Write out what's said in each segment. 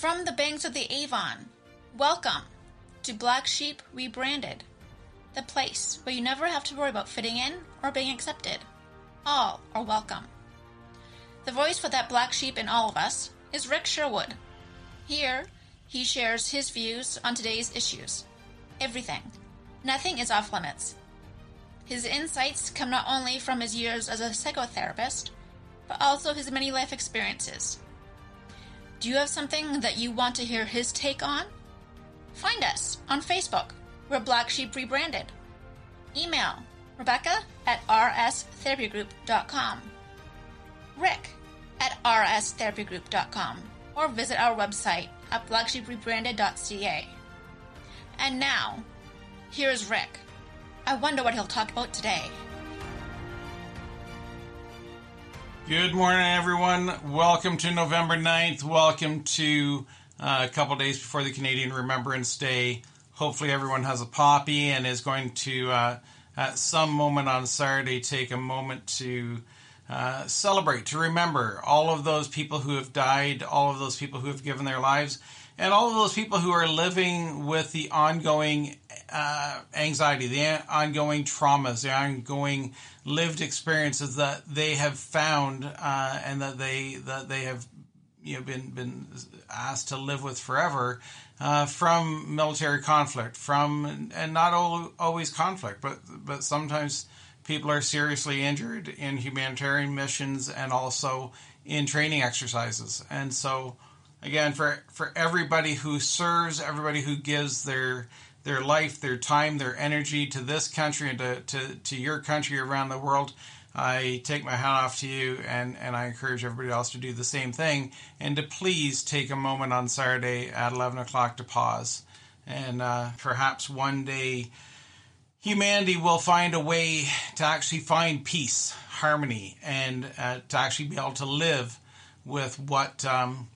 From the banks of the Avon, welcome to Black Sheep Rebranded, the place where you never have to worry about fitting in or being accepted. All are welcome. The voice for that black sheep in all of us is Rick Sherwood. Here, he shares his views on today's issues. Everything. Nothing is off limits. His insights come not only from his years as a psychotherapist, but also his many life experiences. Do you have something that you want to hear his take on? Find us on Facebook. We're Black Sheep Rebranded. Email Rebecca at rstherapygroup.com. Rick at rstherapygroup.com or visit our website at blacksheeprebranded.ca. And now, here's Rick. I wonder what he'll talk about today. Good morning, everyone. Welcome to November 9th. Welcome to uh, a couple days before the Canadian Remembrance Day. Hopefully, everyone has a poppy and is going to, uh, at some moment on Saturday, take a moment to uh, celebrate, to remember all of those people who have died, all of those people who have given their lives, and all of those people who are living with the ongoing uh, anxiety, the ongoing traumas, the ongoing lived experiences that they have found uh, and that they that they have you know been been asked to live with forever uh, from military conflict, from and not always conflict, but but sometimes people are seriously injured in humanitarian missions and also in training exercises, and so again for for everybody who serves, everybody who gives their their life, their time, their energy to this country and to, to, to your country around the world. I take my hat off to you and, and I encourage everybody else to do the same thing and to please take a moment on Saturday at 11 o'clock to pause. And uh, perhaps one day humanity will find a way to actually find peace, harmony, and uh, to actually be able to live with what. Um,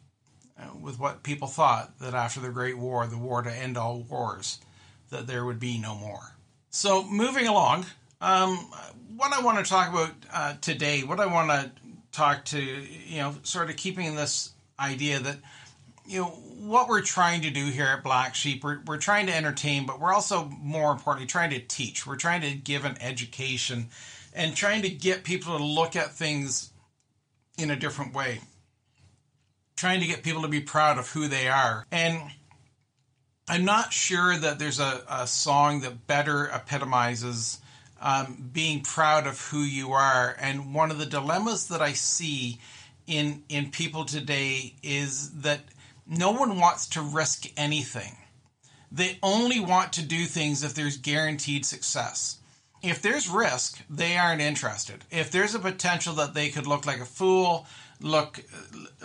with what people thought that after the Great War, the war to end all wars, that there would be no more. So, moving along, um, what I want to talk about uh, today, what I want to talk to, you know, sort of keeping this idea that, you know, what we're trying to do here at Black Sheep, we're, we're trying to entertain, but we're also more importantly trying to teach. We're trying to give an education and trying to get people to look at things in a different way. Trying to get people to be proud of who they are. And I'm not sure that there's a, a song that better epitomizes um, being proud of who you are. And one of the dilemmas that I see in in people today is that no one wants to risk anything. They only want to do things if there's guaranteed success. If there's risk, they aren't interested. If there's a potential that they could look like a fool, look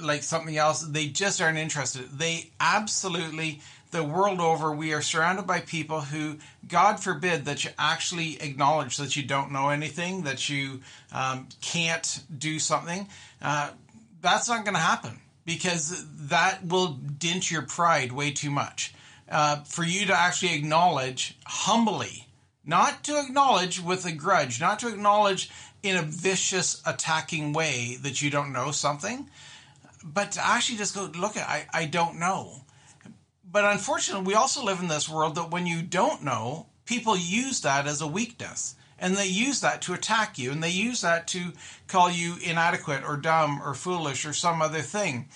like something else, they just aren't interested. They absolutely the world over, we are surrounded by people who, God forbid, that you actually acknowledge that you don't know anything, that you um, can't do something. Uh, that's not going to happen because that will dent your pride way too much. Uh, for you to actually acknowledge humbly, not to acknowledge with a grudge, not to acknowledge in a vicious, attacking way that you don't know something, but to actually just go, look, I, I don't know but unfortunately, we also live in this world that when you don't know, people use that as a weakness. And they use that to attack you, and they use that to call you inadequate or dumb or foolish or some other thing.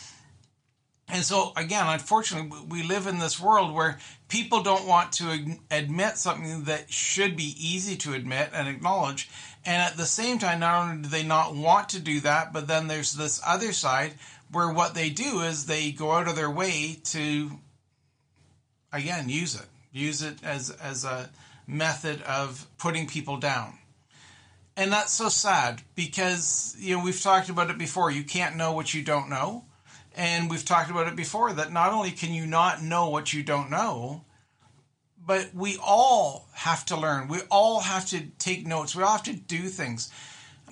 And so, again, unfortunately, we live in this world where people don't want to admit something that should be easy to admit and acknowledge. And at the same time, not only do they not want to do that, but then there's this other side where what they do is they go out of their way to again, use it. Use it as as a method of putting people down. And that's so sad because you know we've talked about it before. You can't know what you don't know. And we've talked about it before that not only can you not know what you don't know, but we all have to learn. We all have to take notes. We all have to do things.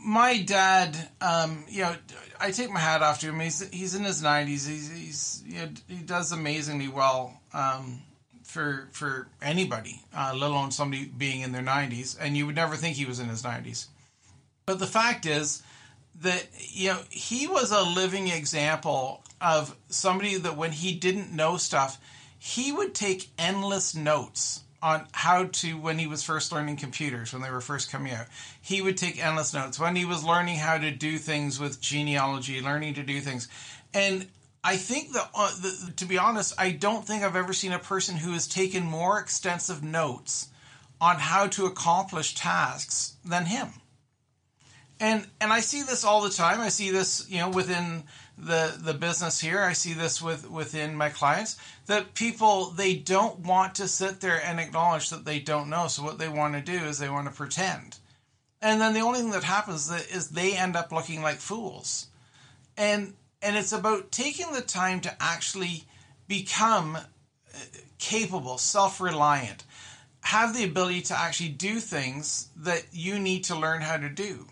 My dad, um, you know, I take my hat off to him. He's he's in his nineties. He's he's you know, he does amazingly well. Um, for for anybody, uh, let alone somebody being in their 90s, and you would never think he was in his 90s. But the fact is, that you know he was a living example of somebody that when he didn't know stuff, he would take endless notes on how to when he was first learning computers when they were first coming out he would take endless notes when he was learning how to do things with genealogy learning to do things and i think that uh, the, to be honest i don't think i've ever seen a person who has taken more extensive notes on how to accomplish tasks than him. And and i see this all the time. I see this you know within the the business here. I see this with within my clients that people they don't want to sit there and acknowledge that they don't know. So what they want to do is they want to pretend. And then the only thing that happens is they end up looking like fools. And and it's about taking the time to actually become uh, capable self-reliant have the ability to actually do things that you need to learn how to do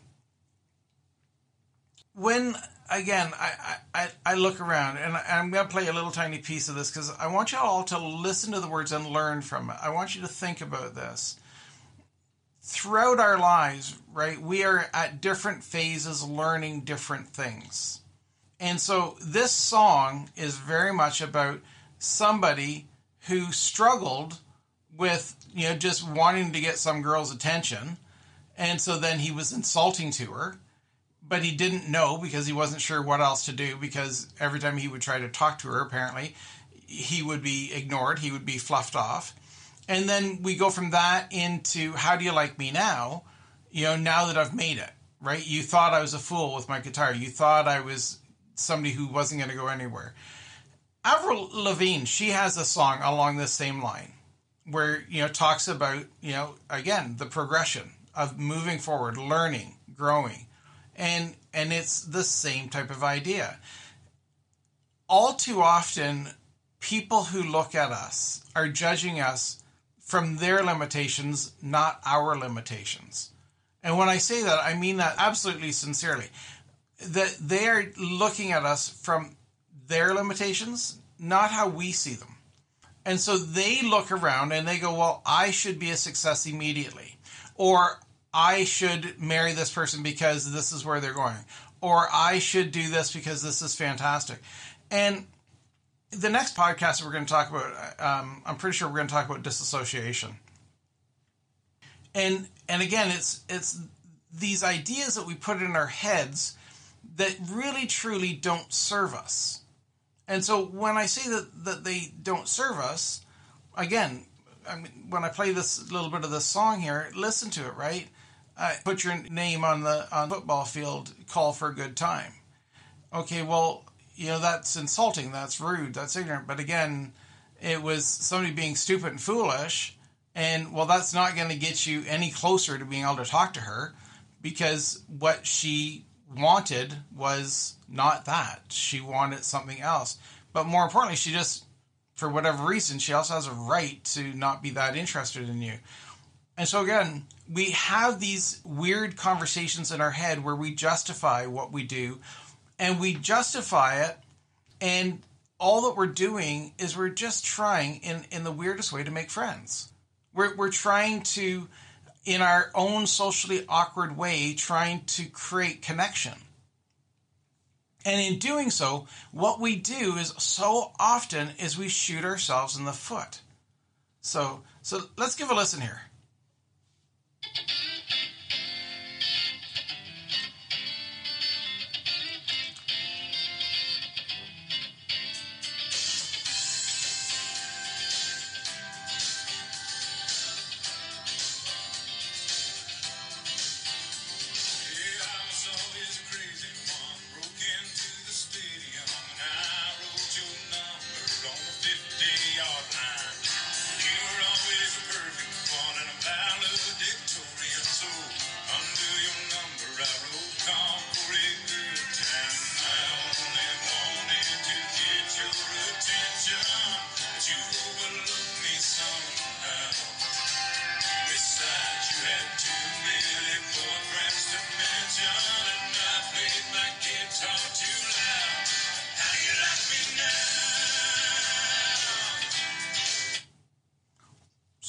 when again, I, I, I look around and I'm going to play a little tiny piece of this because I want you all to listen to the words and learn from it. I want you to think about this. Throughout our lives, right, we are at different phases learning different things. And so this song is very much about somebody who struggled with, you know, just wanting to get some girl's attention. And so then he was insulting to her but he didn't know because he wasn't sure what else to do because every time he would try to talk to her apparently he would be ignored he would be fluffed off. And then we go from that into how do you like me now? You know now that i've made it right? You thought i was a fool with my guitar. You thought i was somebody who wasn't going to go anywhere avril lavigne she has a song along this same line where you know talks about you know again the progression of moving forward learning growing and and it's the same type of idea. All too often, people who look at us are judging us from their limitations, not our limitations. And when I say that, I mean that absolutely sincerely. That they are looking at us from their limitations, not how we see them. And so they look around and they go, Well, I should be a success immediately. Or I should marry this person because this is where they're going, or I should do this because this is fantastic. And the next podcast we're going to talk about, um, I'm pretty sure we're going to talk about disassociation. And and again, it's it's these ideas that we put in our heads that really truly don't serve us. And so when I say that that they don't serve us, again, I mean, when I play this little bit of this song here, listen to it, right? uh, put your name on the on football field, call for a good time. Okay, well, you know that's insulting, that's rude, that's ignorant. But again, it was somebody being stupid and foolish, and well, that's not going to get you any closer to being able to talk to her because what she wanted was not that. She wanted something else. But more importantly, she just, for whatever reason, she also has a right to not be that interested in you. And so again, we have these weird conversations in our head where we justify what we do and we justify it and all that we're doing is we're just trying in, in the weirdest way to make friends. We're, we're trying to, in our own socially awkward way, trying to create connection. And in doing so, what we do is so often is we shoot ourselves in the foot. So, so let's give a listen here.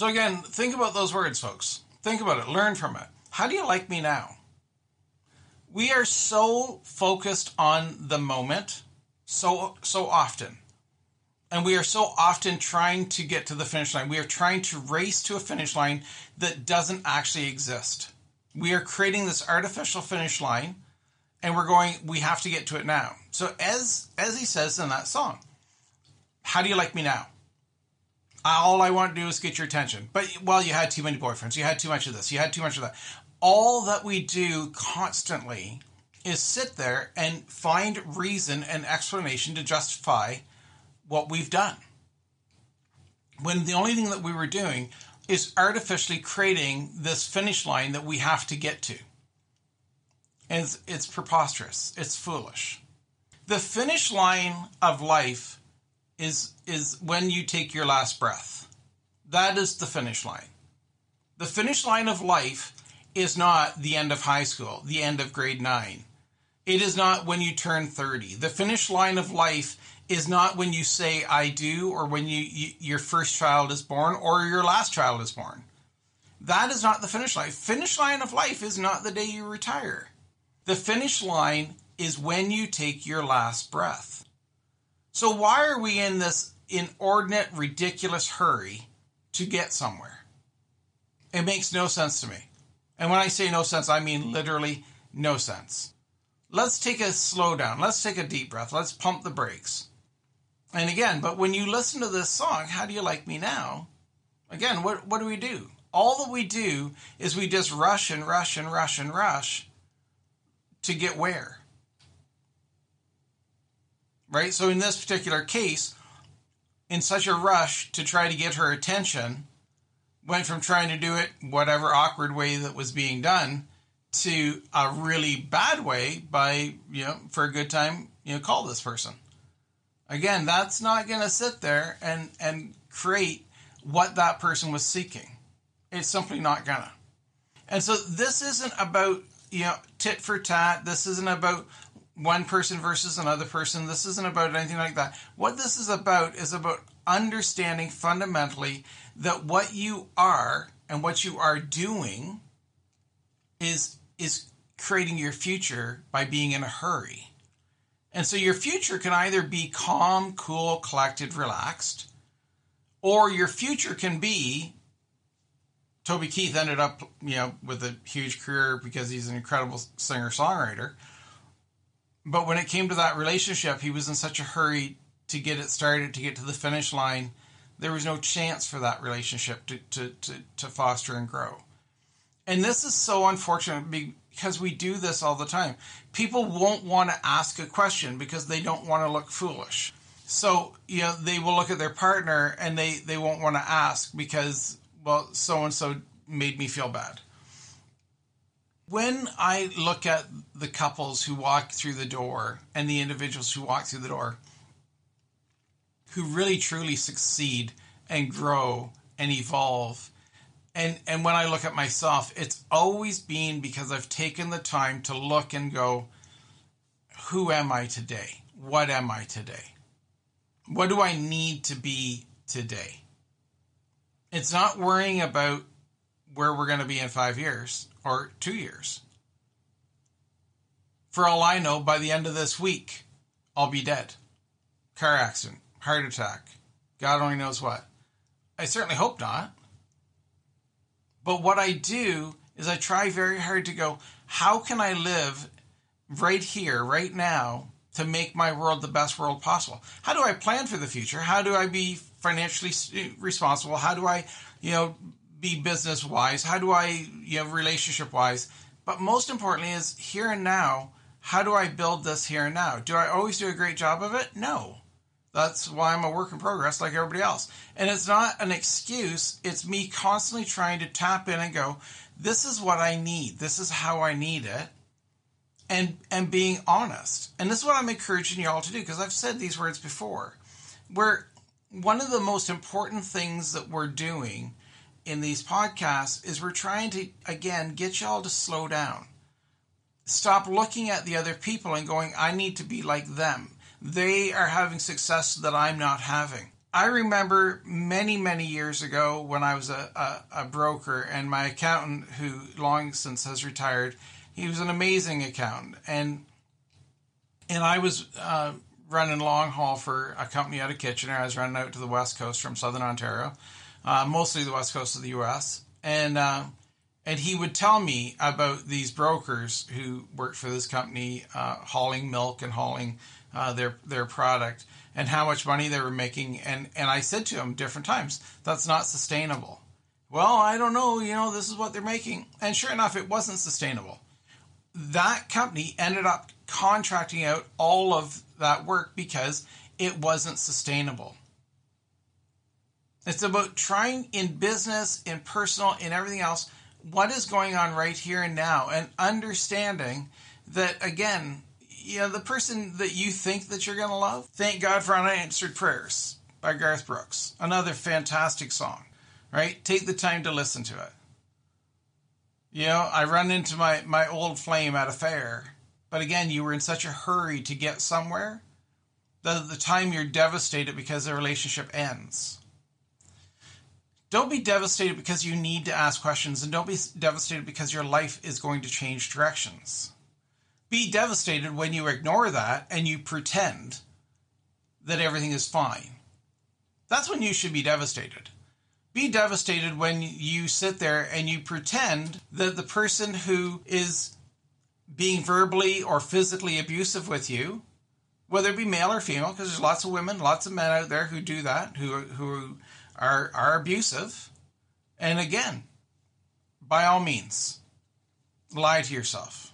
So again, think about those words, folks. Think about it. Learn from it. How do you like me now? We are so focused on the moment so so often. And we are so often trying to get to the finish line. We are trying to race to a finish line that doesn't actually exist. We are creating this artificial finish line and we're going we have to get to it now. So as as he says in that song, how do you like me now? All I want to do is get your attention. But well, you had too many boyfriends. You had too much of this. You had too much of that. All that we do constantly is sit there and find reason and explanation to justify what we've done. When the only thing that we were doing is artificially creating this finish line that we have to get to. And it's, it's preposterous. It's foolish. The finish line of life is is when you take your last breath. That is the finish line. The finish line of life is not the end of high school, the end of grade 9. It is not when you turn 30. The finish line of life is not when you say I do or when you, you your first child is born or your last child is born. That is not the finish line. Finish line of life is not the day you retire. The finish line is when you take your last breath. So why are we in this inordinate, ridiculous hurry to get somewhere? It makes no sense to me. And when I say no sense, I mean literally no sense. Let's take a slowdown. Let's take a deep breath. Let's pump the brakes. And again, but when you listen to this song, How Do You Like Me Now? Again, what, what do we do? All that we do is we just rush and rush and rush and rush to get where? Right? So in this particular case, in such a rush to try to get her attention, went from trying to do it whatever awkward way that was being done to a really bad way by, you know, for a good time, you know, call this person. Again, that's not going to sit there and and create what that person was seeking. It's simply not gonna. And so this isn't about, you know, tit for tat. This isn't about one person versus another person. This isn't about anything like that. What this is about is about understanding fundamentally that what you are and what you are doing is is creating your future by being in a hurry. And so your future can either be calm, cool, collected, relaxed, or your future can be Toby Keith ended up, you know, with a huge career because he's an incredible singer-songwriter but when it came to that relationship, he was in such a hurry to get it started, to get to the finish line. There was no chance for that relationship to, to, to, to foster and grow. And this is so unfortunate because we do this all the time. People won't want to ask a question because they don't want to look foolish. So, you know, they will look at their partner and they, they won't want to ask because, well, so and so made me feel bad when I look at the couples who walk through the door and the individuals who walk through the door who really truly succeed and grow and evolve and and when I look at myself it's always been because I've taken the time to look and go who am I today? What am I today? What do I need to be today? It's not worrying about where we're going to be in 5 years or two years. For all I know, by the end of this week, I'll be dead. Car accident, heart attack, God only knows what. I certainly hope not. But what I do is I try very hard to go, how can I live right here, right now, to make my world the best world possible? How do I plan for the future? How do I be financially responsible? How do I, you know, be business wise? How do I, you know, relationship wise? But most importantly is here and now. How do I build this here and now? Do I always do a great job of it? No. That's why I'm a work in progress like everybody else. And it's not an excuse. It's me constantly trying to tap in and go, this is what I need. This is how I need it. And, and being honest. And this is what I'm encouraging you all to do because I've said these words before. Where one of the most important things that we're doing in these podcasts is we're trying to, again, get y'all to slow down. Stop looking at the other people and going, I need to be like them. They are having success that I'm not having. I remember many, many years ago when I was a, a, a broker and my accountant, who long since has retired, he was an amazing accountant, and and I was uh, running long haul for a company out of Kitchener. I was running out to the west coast from southern Ontario, uh, mostly the west coast of the U.S. and uh, and he would tell me about these brokers who worked for this company, uh, hauling milk and hauling uh, their their product, and how much money they were making. And and I said to him different times, that's not sustainable. Well, I don't know. You know, this is what they're making, and sure enough, it wasn't sustainable. That company ended up contracting out all of that work because it wasn't sustainable. It's about trying in business, in personal, in everything else, what is going on right here and now, and understanding that again, you know, the person that you think that you're going to love. Thank God for unanswered prayers by Garth Brooks, another fantastic song. Right, take the time to listen to it. You know, I run into my my old flame at a fair, but again, you were in such a hurry to get somewhere that the time you're devastated because the relationship ends. Don't be devastated because you need to ask questions, and don't be devastated because your life is going to change directions. Be devastated when you ignore that and you pretend that everything is fine. That's when you should be devastated. Be devastated when you sit there and you pretend that the person who is being verbally or physically abusive with you, whether it be male or female, because there's lots of women, lots of men out there who do that, who who are are abusive. And again, by all means, lie to yourself.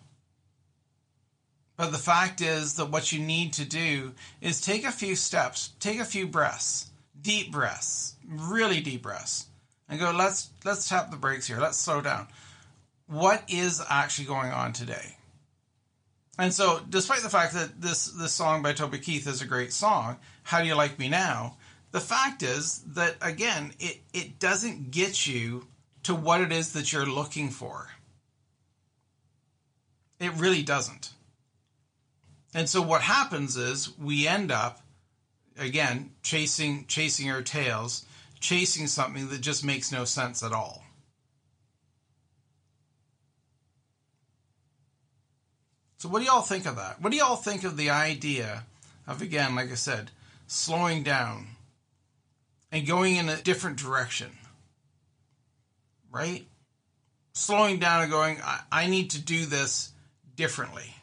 But the fact is that what you need to do is take a few steps, take a few breaths, deep breaths, really deep breaths, and go, let's let's tap the brakes here. Let's slow down. What is actually going on today? And so, despite the fact that this this song by Toby Keith is a great song, "How Do You Like Me Now," the fact is that again, it it doesn't get you to what it is that you're looking for. It really doesn't. And so what happens is we end up again chasing chasing our tails, chasing something that just makes no sense at all. So what do y'all think of that? What do y'all think of the idea of again, like I said, slowing down and going in a different direction? Right? Slowing down and going, I, I need to do this differently.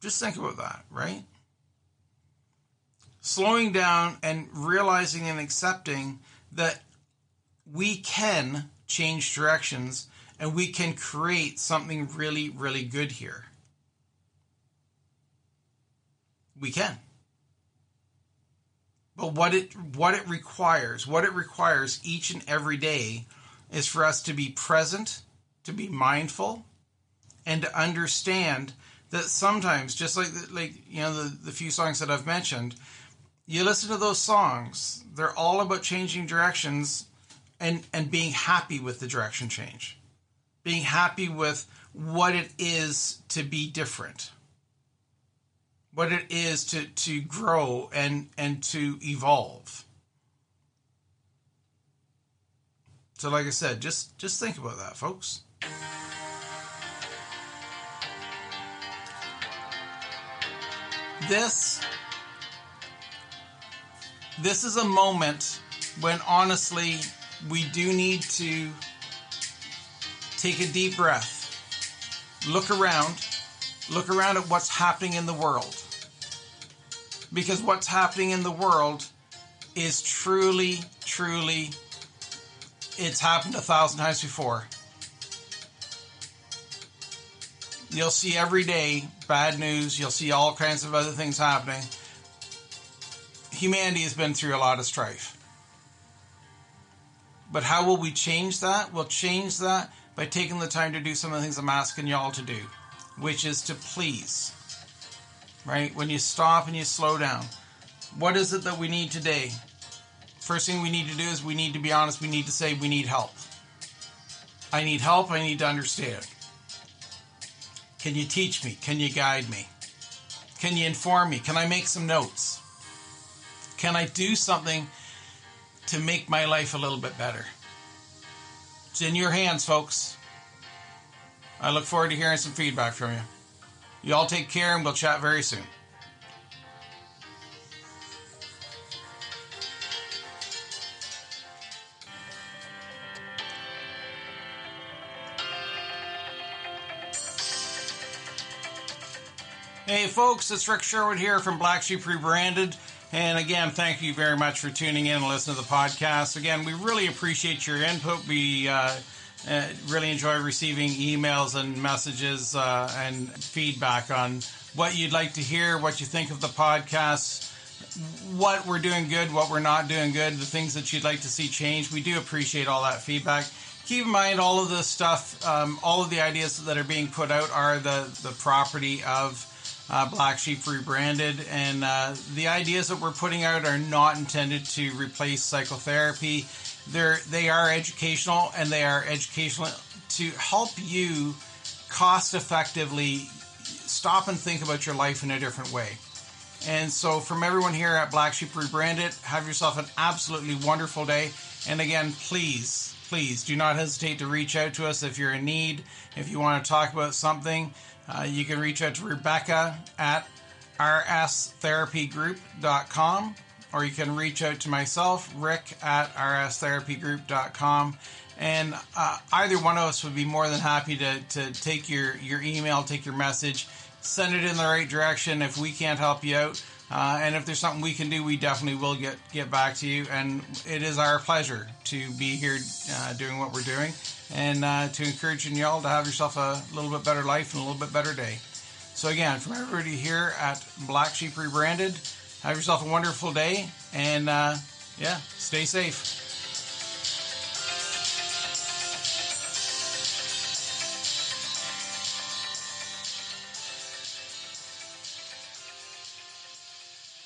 Just think about that, right? Slowing down and realizing and accepting that we can change directions and we can create something really, really good here. We can. But what it what it requires, what it requires each and every day is for us to be present, to be mindful, and to understand that sometimes, just like like you know the, the few songs that I've mentioned, you listen to those songs, they're all about changing directions and and being happy with the direction change. Being happy with what it is to be different what it is to to grow and and to evolve so like i said just just think about that folks this this is a moment when honestly we do need to Take a deep breath. Look around. Look around at what's happening in the world. Because what's happening in the world is truly, truly, it's happened a thousand times before. You'll see every day bad news. You'll see all kinds of other things happening. Humanity has been through a lot of strife. But how will we change that? We'll change that by taking the time to do some of the things I'm asking y'all to do, which is to please. Right? When you stop and you slow down, what is it that we need today? First thing we need to do is we need to be honest. We need to say we need help. I need help. I need to understand. Can you teach me? Can you guide me? Can you inform me? Can I make some notes? Can I do something to make my life a little bit better? It's in your hands, folks. I look forward to hearing some feedback from you. You all take care and we'll chat very soon. Hey folks, it's Rick Sherwood here from Black Sheep Rebranded. And again, thank you very much for tuning in and listening to the podcast. Again, we really appreciate your input. We uh, uh, really enjoy receiving emails and messages uh, and feedback on what you'd like to hear, what you think of the podcast, what we're doing good, what we're not doing good, the things that you'd like to see change. We do appreciate all that feedback. Keep in mind, all of this stuff, um, all of the ideas that are being put out are the, the property of uh, Black Sheep Rebranded. And uh, the ideas that we're putting out are not intended to replace psychotherapy. They're, they are educational and they are educational to help you cost effectively stop and think about your life in a different way. And so, from everyone here at Black Sheep Rebranded, have yourself an absolutely wonderful day. And again, please, please do not hesitate to reach out to us if you're in need, if you want to talk about something. Uh, you can reach out to Rebecca at rsTherapyGroup.com or you can reach out to myself, Rick at rsTherapyGroup.com. And uh, either one of us would be more than happy to, to take your, your email, take your message, send it in the right direction if we can't help you out. Uh, and if there's something we can do, we definitely will get, get back to you. And it is our pleasure to be here uh, doing what we're doing and uh, to encouraging y'all to have yourself a little bit better life and a little bit better day. So, again, from everybody here at Black Sheep Rebranded, have yourself a wonderful day and uh, yeah, stay safe.